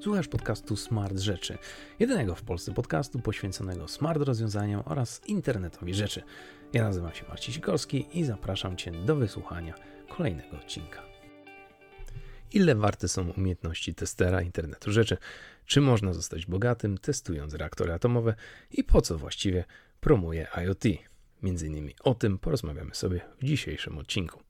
Słuchasz podcastu Smart Rzeczy, jedynego w Polsce podcastu poświęconego smart rozwiązaniom oraz internetowi rzeczy. Ja nazywam się Marcin Sikorski i zapraszam Cię do wysłuchania kolejnego odcinka. Ile warte są umiejętności testera internetu rzeczy? Czy można zostać bogatym testując reaktory atomowe i po co właściwie promuje IoT? Między innymi o tym porozmawiamy sobie w dzisiejszym odcinku.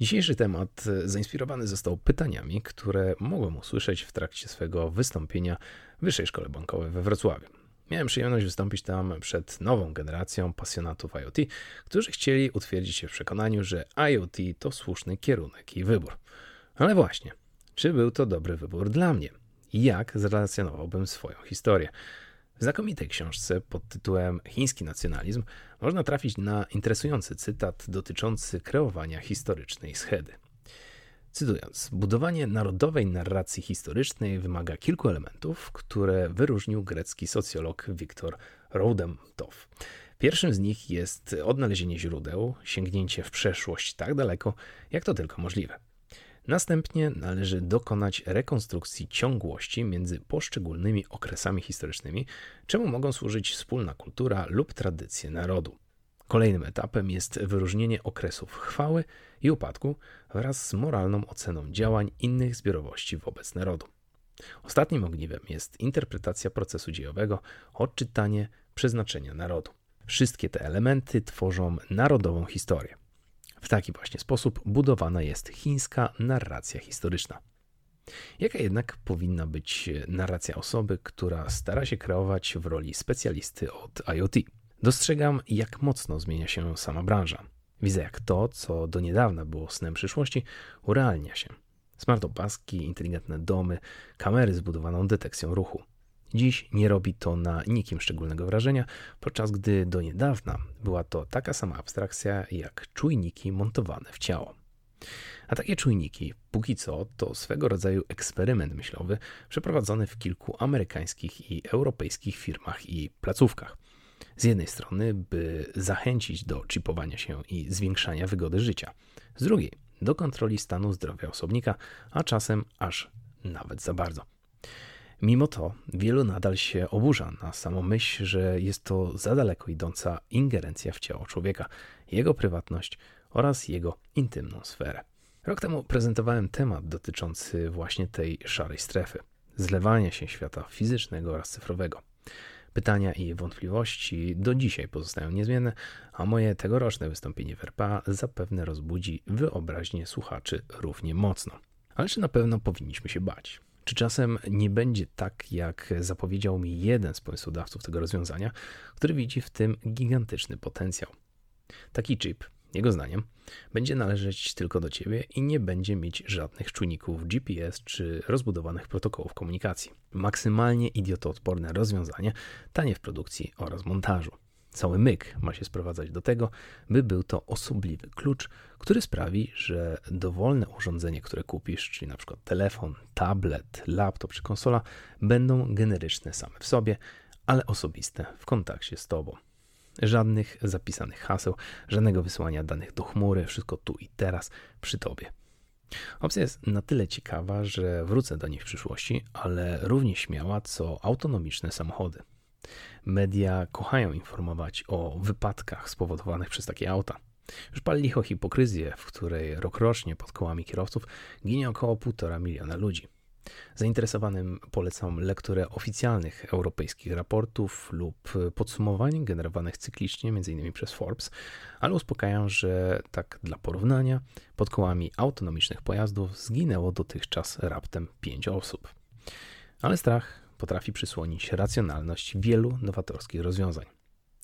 Dzisiejszy temat zainspirowany został pytaniami, które mogłem usłyszeć w trakcie swojego wystąpienia w Wyższej Szkole Bankowej we Wrocławiu. Miałem przyjemność wystąpić tam przed nową generacją pasjonatów IoT, którzy chcieli utwierdzić się w przekonaniu, że IoT to słuszny kierunek i wybór. Ale właśnie, czy był to dobry wybór dla mnie? Jak zrelacjonowałbym swoją historię? W znakomitej książce pod tytułem Chiński nacjonalizm można trafić na interesujący cytat dotyczący kreowania historycznej schedy. Cytując, budowanie narodowej narracji historycznej wymaga kilku elementów, które wyróżnił grecki socjolog Wiktor Roudemtow. Pierwszym z nich jest odnalezienie źródeł, sięgnięcie w przeszłość tak daleko, jak to tylko możliwe. Następnie należy dokonać rekonstrukcji ciągłości między poszczególnymi okresami historycznymi, czemu mogą służyć wspólna kultura lub tradycje narodu. Kolejnym etapem jest wyróżnienie okresów chwały i upadku wraz z moralną oceną działań innych zbiorowości wobec narodu. Ostatnim ogniwem jest interpretacja procesu dziejowego, odczytanie przeznaczenia narodu. Wszystkie te elementy tworzą narodową historię. W taki właśnie sposób budowana jest chińska narracja historyczna. Jaka jednak powinna być narracja osoby, która stara się kreować w roli specjalisty od IoT? Dostrzegam, jak mocno zmienia się sama branża. Widzę, jak to, co do niedawna było snem przyszłości, urealnia się. Smart opaski, inteligentne domy, kamery z budowaną detekcją ruchu. Dziś nie robi to na nikim szczególnego wrażenia, podczas gdy do niedawna była to taka sama abstrakcja jak czujniki montowane w ciało. A takie czujniki, póki co, to swego rodzaju eksperyment myślowy przeprowadzony w kilku amerykańskich i europejskich firmach i placówkach. Z jednej strony, by zachęcić do chipowania się i zwiększania wygody życia, z drugiej, do kontroli stanu zdrowia osobnika, a czasem aż nawet za bardzo. Mimo to wielu nadal się oburza na samą myśl, że jest to za daleko idąca ingerencja w ciało człowieka, jego prywatność oraz jego intymną sferę. Rok temu prezentowałem temat dotyczący właśnie tej szarej strefy zlewania się świata fizycznego oraz cyfrowego. Pytania i wątpliwości do dzisiaj pozostają niezmienne, a moje tegoroczne wystąpienie w RPA zapewne rozbudzi wyobraźnię słuchaczy równie mocno. Ale czy na pewno powinniśmy się bać? Czy czasem nie będzie tak, jak zapowiedział mi jeden z pomysłodawców tego rozwiązania, który widzi w tym gigantyczny potencjał? Taki chip, jego zdaniem, będzie należeć tylko do ciebie i nie będzie mieć żadnych czujników GPS czy rozbudowanych protokołów komunikacji. Maksymalnie idiotoodporne rozwiązanie, tanie w produkcji oraz montażu. Cały myk ma się sprowadzać do tego, by był to osobliwy klucz, który sprawi, że dowolne urządzenie, które kupisz, czyli na przykład telefon, tablet, laptop czy konsola, będą generyczne same w sobie, ale osobiste w kontakcie z Tobą. Żadnych zapisanych haseł, żadnego wysyłania danych do chmury, wszystko tu i teraz przy Tobie. Opcja jest na tyle ciekawa, że wrócę do niej w przyszłości, ale równie śmiała co autonomiczne samochody. Media kochają informować o wypadkach spowodowanych przez takie auta. Już pal licho hipokryzję, w której rokrocznie pod kołami kierowców ginie około 1,5 miliona ludzi. Zainteresowanym polecam lekturę oficjalnych europejskich raportów lub podsumowań generowanych cyklicznie, m.in. przez Forbes, ale uspokajam, że tak dla porównania, pod kołami autonomicznych pojazdów zginęło dotychczas raptem 5 osób. Ale strach potrafi przysłonić racjonalność wielu nowatorskich rozwiązań.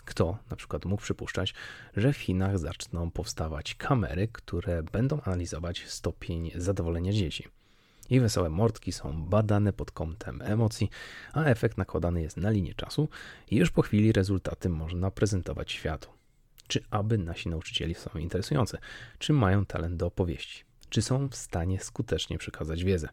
Kto na przykład mógł przypuszczać, że w Chinach zaczną powstawać kamery, które będą analizować stopień zadowolenia dzieci. Ich wesołe mordki są badane pod kątem emocji, a efekt nakładany jest na linię czasu i już po chwili rezultaty można prezentować światu. Czy aby nasi nauczycieli są interesujące? Czy mają talent do opowieści? Czy są w stanie skutecznie przekazać wiedzę?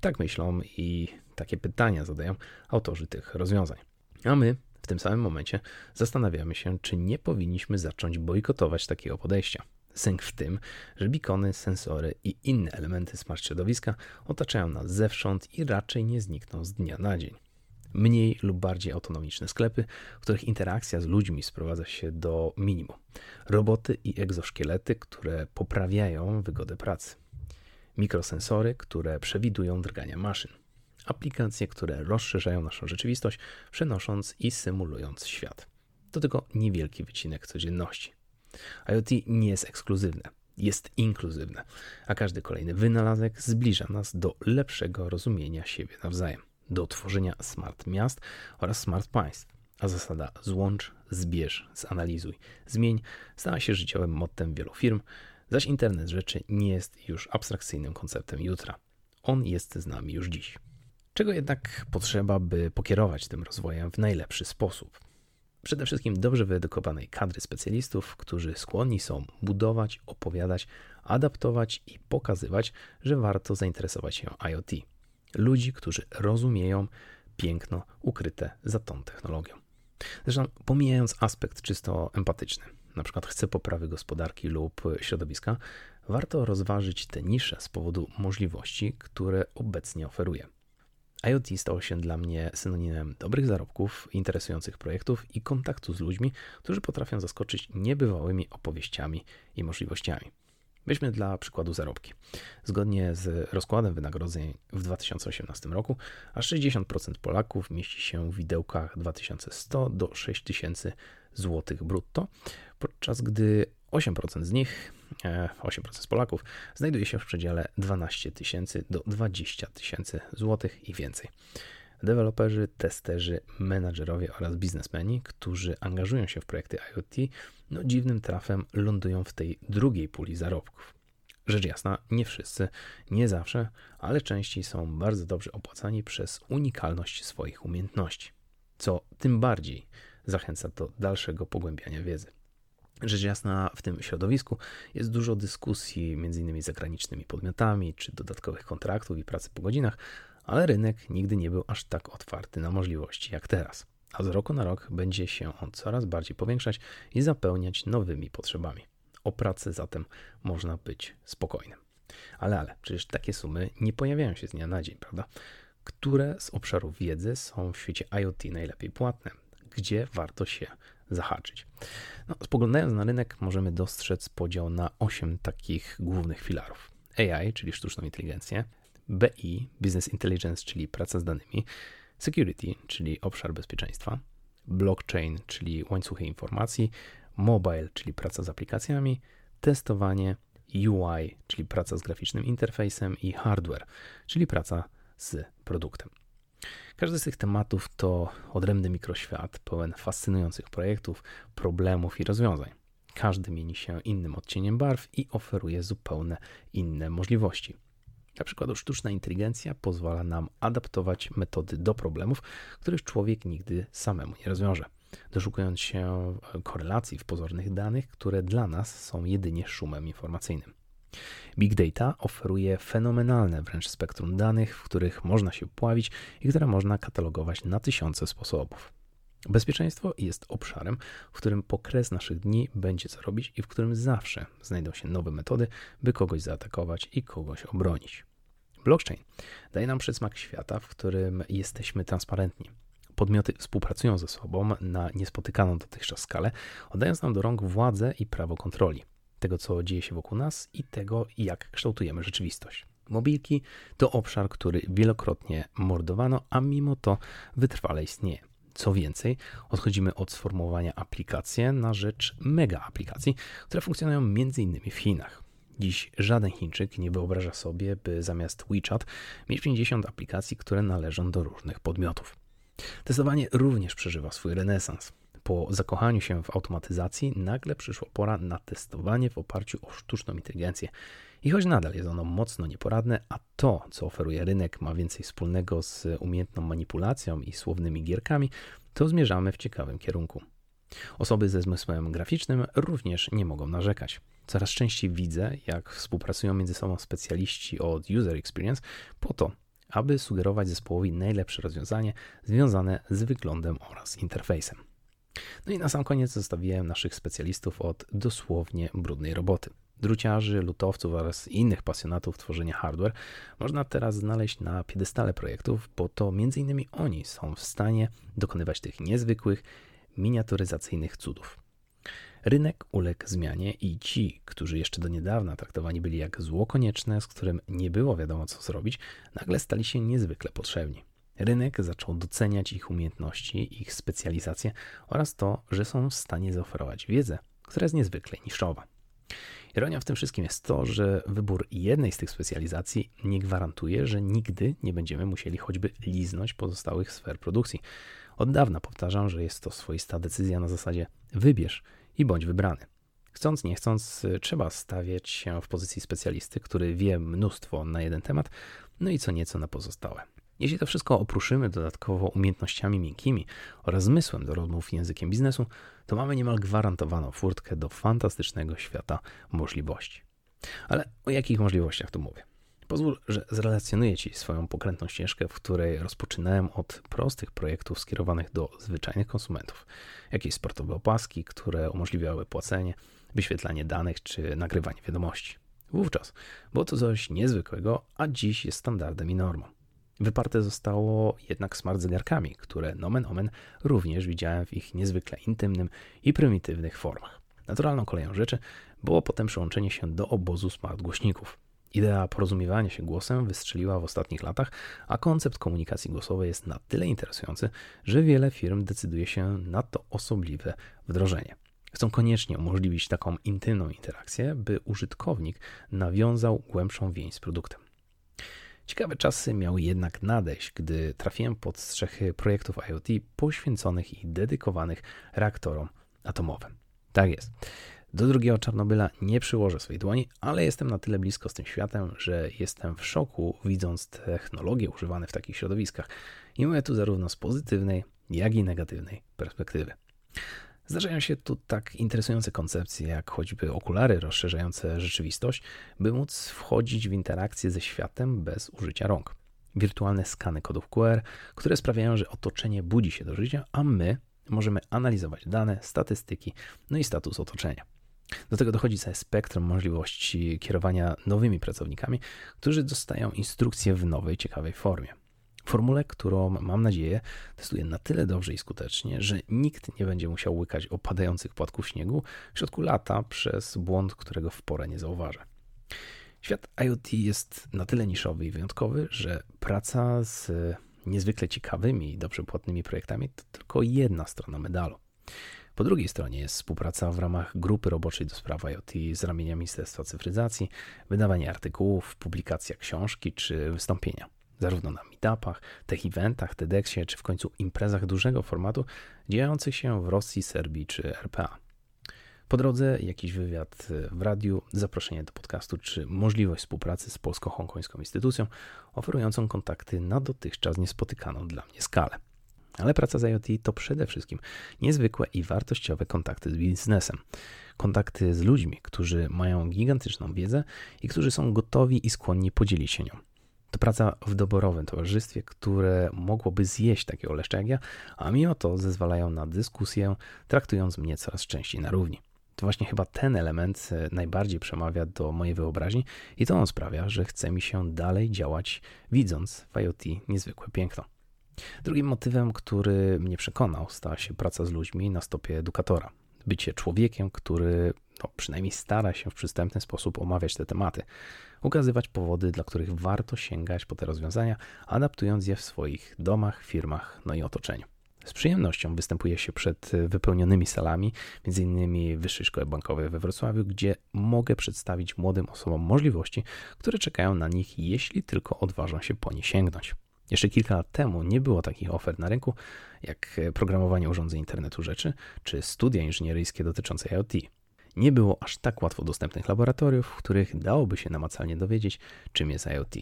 Tak myślą i takie pytania zadają autorzy tych rozwiązań. A my w tym samym momencie zastanawiamy się, czy nie powinniśmy zacząć bojkotować takiego podejścia. Sęk w tym, że bikony, sensory i inne elementy smart środowiska otaczają nas zewsząd i raczej nie znikną z dnia na dzień. Mniej lub bardziej autonomiczne sklepy, których interakcja z ludźmi sprowadza się do minimum. Roboty i egzoszkielety, które poprawiają wygodę pracy. Mikrosensory, które przewidują drgania maszyn. Aplikacje, które rozszerzają naszą rzeczywistość, przenosząc i symulując świat. To tylko niewielki wycinek codzienności. IoT nie jest ekskluzywne, jest inkluzywne, a każdy kolejny wynalazek zbliża nas do lepszego rozumienia siebie nawzajem, do tworzenia smart miast oraz smart państw. A zasada złącz, zbierz, zanalizuj, zmień stała się życiowym mottem wielu firm, zaś internet rzeczy nie jest już abstrakcyjnym konceptem jutra. On jest z nami już dziś. Czego jednak potrzeba, by pokierować tym rozwojem w najlepszy sposób? Przede wszystkim dobrze wyedukowanej kadry specjalistów, którzy skłonni są budować, opowiadać, adaptować i pokazywać, że warto zainteresować się IoT. Ludzi, którzy rozumieją piękno ukryte za tą technologią. Zresztą pomijając aspekt czysto empatyczny, na przykład chce poprawy gospodarki lub środowiska, warto rozważyć te nisze z powodu możliwości, które obecnie oferuje. IoT stało się dla mnie synonimem dobrych zarobków, interesujących projektów i kontaktu z ludźmi, którzy potrafią zaskoczyć niebywałymi opowieściami i możliwościami. Weźmy dla przykładu zarobki. Zgodnie z rozkładem wynagrodzeń w 2018 roku, aż 60% Polaków mieści się w widełkach 2100 do 6000 zł brutto, podczas gdy 8% z nich, 8% e, z Polaków, znajduje się w przedziale 12 tysięcy do 20 tysięcy złotych i więcej. Deweloperzy, testerzy, menadżerowie oraz biznesmeni, którzy angażują się w projekty IoT, no dziwnym trafem lądują w tej drugiej puli zarobków. Rzecz jasna, nie wszyscy, nie zawsze, ale częściej są bardzo dobrze opłacani przez unikalność swoich umiejętności, co tym bardziej zachęca do dalszego pogłębiania wiedzy. Rzecz jasna, w tym środowisku jest dużo dyskusji między innymi zagranicznymi podmiotami, czy dodatkowych kontraktów i pracy po godzinach, ale rynek nigdy nie był aż tak otwarty na możliwości jak teraz. A z roku na rok będzie się on coraz bardziej powiększać i zapełniać nowymi potrzebami. O pracy zatem można być spokojnym. Ale, ale, przecież takie sumy nie pojawiają się z dnia na dzień, prawda? Które z obszarów wiedzy są w świecie IoT najlepiej płatne? Gdzie warto się zahaczyć. No, spoglądając na rynek, możemy dostrzec podział na 8 takich głównych filarów: AI, czyli sztuczną inteligencję, BI, Business Intelligence, czyli praca z danymi, Security, czyli obszar bezpieczeństwa, Blockchain, czyli łańcuchy informacji, Mobile, czyli praca z aplikacjami, testowanie, UI, czyli praca z graficznym interfejsem i hardware, czyli praca z produktem. Każdy z tych tematów to odrębny mikroświat pełen fascynujących projektów, problemów i rozwiązań. Każdy mieni się innym odcieniem barw i oferuje zupełnie inne możliwości. Na przykład sztuczna inteligencja pozwala nam adaptować metody do problemów, których człowiek nigdy samemu nie rozwiąże, doszukując się korelacji w pozornych danych, które dla nas są jedynie szumem informacyjnym. Big Data oferuje fenomenalne wręcz spektrum danych, w których można się pławić i które można katalogować na tysiące sposobów. Bezpieczeństwo jest obszarem, w którym po kres naszych dni będzie co robić i w którym zawsze znajdą się nowe metody, by kogoś zaatakować i kogoś obronić. Blockchain daje nam przedsmak świata, w którym jesteśmy transparentni. Podmioty współpracują ze sobą na niespotykaną dotychczas skalę, oddając nam do rąk władzę i prawo kontroli tego, co dzieje się wokół nas i tego, jak kształtujemy rzeczywistość. Mobilki to obszar, który wielokrotnie mordowano, a mimo to wytrwale istnieje. Co więcej, odchodzimy od sformułowania aplikacje na rzecz mega aplikacji, które funkcjonują m.in. w Chinach. Dziś żaden Chińczyk nie wyobraża sobie, by zamiast WeChat mieć 50 aplikacji, które należą do różnych podmiotów. Testowanie również przeżywa swój renesans. Po zakochaniu się w automatyzacji nagle przyszła pora na testowanie w oparciu o sztuczną inteligencję. I choć nadal jest ono mocno nieporadne, a to, co oferuje rynek, ma więcej wspólnego z umiejętną manipulacją i słownymi gierkami, to zmierzamy w ciekawym kierunku. Osoby ze zmysłem graficznym również nie mogą narzekać. Coraz częściej widzę, jak współpracują między sobą specjaliści od user experience po to, aby sugerować zespołowi najlepsze rozwiązanie związane z wyglądem oraz interfejsem. No i na sam koniec zostawiłem naszych specjalistów od dosłownie brudnej roboty. Druciarzy, lutowców oraz innych pasjonatów tworzenia hardware można teraz znaleźć na piedestale projektów, bo to m.in. oni są w stanie dokonywać tych niezwykłych, miniaturyzacyjnych cudów. Rynek uległ zmianie i ci, którzy jeszcze do niedawna traktowani byli jak zło konieczne, z którym nie było wiadomo co zrobić, nagle stali się niezwykle potrzebni. Rynek zaczął doceniać ich umiejętności, ich specjalizacje oraz to, że są w stanie zaoferować wiedzę, która jest niezwykle niszowa. Ironia w tym wszystkim jest to, że wybór jednej z tych specjalizacji nie gwarantuje, że nigdy nie będziemy musieli choćby liznąć pozostałych sfer produkcji. Od dawna powtarzam, że jest to swoista decyzja na zasadzie wybierz i bądź wybrany. Chcąc, nie chcąc, trzeba stawiać się w pozycji specjalisty, który wie mnóstwo na jeden temat, no i co nieco na pozostałe. Jeśli to wszystko opruszymy dodatkowo umiejętnościami miękkimi oraz zmysłem do rozmów językiem biznesu, to mamy niemal gwarantowaną furtkę do fantastycznego świata możliwości. Ale o jakich możliwościach tu mówię? Pozwól, że zrelacjonuję Ci swoją pokrętną ścieżkę, w której rozpoczynałem od prostych projektów skierowanych do zwyczajnych konsumentów. Jakieś sportowe opaski, które umożliwiały płacenie, wyświetlanie danych czy nagrywanie wiadomości. Wówczas było to coś niezwykłego, a dziś jest standardem i normą. Wyparte zostało jednak smart zegarkami, które nomen omen również widziałem w ich niezwykle intymnym i prymitywnych formach. Naturalną koleją rzeczy było potem przyłączenie się do obozu smart głośników. Idea porozumiewania się głosem wystrzeliła w ostatnich latach, a koncept komunikacji głosowej jest na tyle interesujący, że wiele firm decyduje się na to osobliwe wdrożenie. Chcą koniecznie umożliwić taką intymną interakcję, by użytkownik nawiązał głębszą więź z produktem. Ciekawe czasy miały jednak nadejść, gdy trafiłem pod strzechy projektów IoT poświęconych i dedykowanych reaktorom atomowym. Tak jest. Do drugiego Czarnobyla nie przyłożę swojej dłoni, ale jestem na tyle blisko z tym światem, że jestem w szoku widząc technologie używane w takich środowiskach. I mówię tu zarówno z pozytywnej, jak i negatywnej perspektywy. Zdarzają się tu tak interesujące koncepcje, jak choćby okulary rozszerzające rzeczywistość, by móc wchodzić w interakcję ze światem bez użycia rąk. Wirtualne skany kodów QR, które sprawiają, że otoczenie budzi się do życia, a my możemy analizować dane, statystyki, no i status otoczenia. Do tego dochodzi całe spektrum możliwości kierowania nowymi pracownikami, którzy dostają instrukcje w nowej, ciekawej formie. Formulę, którą mam nadzieję testuje na tyle dobrze i skutecznie, że nikt nie będzie musiał łykać opadających płatków śniegu w środku lata przez błąd, którego w porę nie zauważy. Świat IoT jest na tyle niszowy i wyjątkowy, że praca z niezwykle ciekawymi i dobrze płatnymi projektami to tylko jedna strona medalu. Po drugiej stronie jest współpraca w ramach grupy roboczej do spraw IoT z ramienia Ministerstwa Cyfryzacji, wydawanie artykułów, publikacja książki czy wystąpienia zarówno na meetupach, tech eventach, TEDxie, czy w końcu imprezach dużego formatu dziejących się w Rosji, Serbii czy RPA. Po drodze jakiś wywiad w radiu, zaproszenie do podcastu, czy możliwość współpracy z polsko-hongkońską instytucją oferującą kontakty na dotychczas niespotykaną dla mnie skalę. Ale praca z IoT to przede wszystkim niezwykłe i wartościowe kontakty z biznesem. Kontakty z ludźmi, którzy mają gigantyczną wiedzę i którzy są gotowi i skłonni podzielić się nią. To praca w doborowym towarzystwie, które mogłoby zjeść takiego leszcza jak ja, a mimo to zezwalają na dyskusję, traktując mnie coraz częściej na równi. To właśnie chyba ten element e, najbardziej przemawia do mojej wyobraźni i to on sprawia, że chce mi się dalej działać, widząc w IoT niezwykłe piękno. Drugim motywem, który mnie przekonał, stała się praca z ludźmi na stopie edukatora. Bycie człowiekiem, który no, przynajmniej stara się w przystępny sposób omawiać te tematy ukazywać powody, dla których warto sięgać po te rozwiązania, adaptując je w swoich domach, firmach, no i otoczeniu. Z przyjemnością występuje się przed wypełnionymi salami, m.in. Wyższej Szkoły Bankowej we Wrocławiu, gdzie mogę przedstawić młodym osobom możliwości, które czekają na nich, jeśli tylko odważą się po nie sięgnąć. Jeszcze kilka lat temu nie było takich ofert na rynku, jak programowanie urządzeń internetu rzeczy czy studia inżynieryjskie dotyczące IoT nie było aż tak łatwo dostępnych laboratoriów, w których dałoby się namacalnie dowiedzieć, czym jest IoT.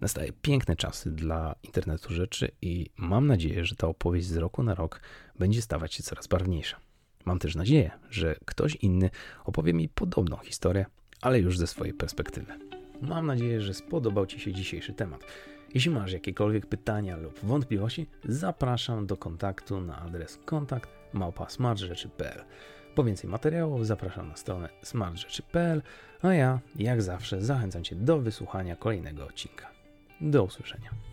Nastaje piękne czasy dla internetu rzeczy i mam nadzieję, że ta opowieść z roku na rok będzie stawać się coraz barwniejsza. Mam też nadzieję, że ktoś inny opowie mi podobną historię, ale już ze swojej perspektywy. Mam nadzieję, że spodobał Ci się dzisiejszy temat. Jeśli masz jakiekolwiek pytania lub wątpliwości, zapraszam do kontaktu na adres kontakt małpa Po więcej materiałów zapraszam na stronę smartrzeczy.pl, a ja, jak zawsze, zachęcam Cię do wysłuchania kolejnego odcinka. Do usłyszenia.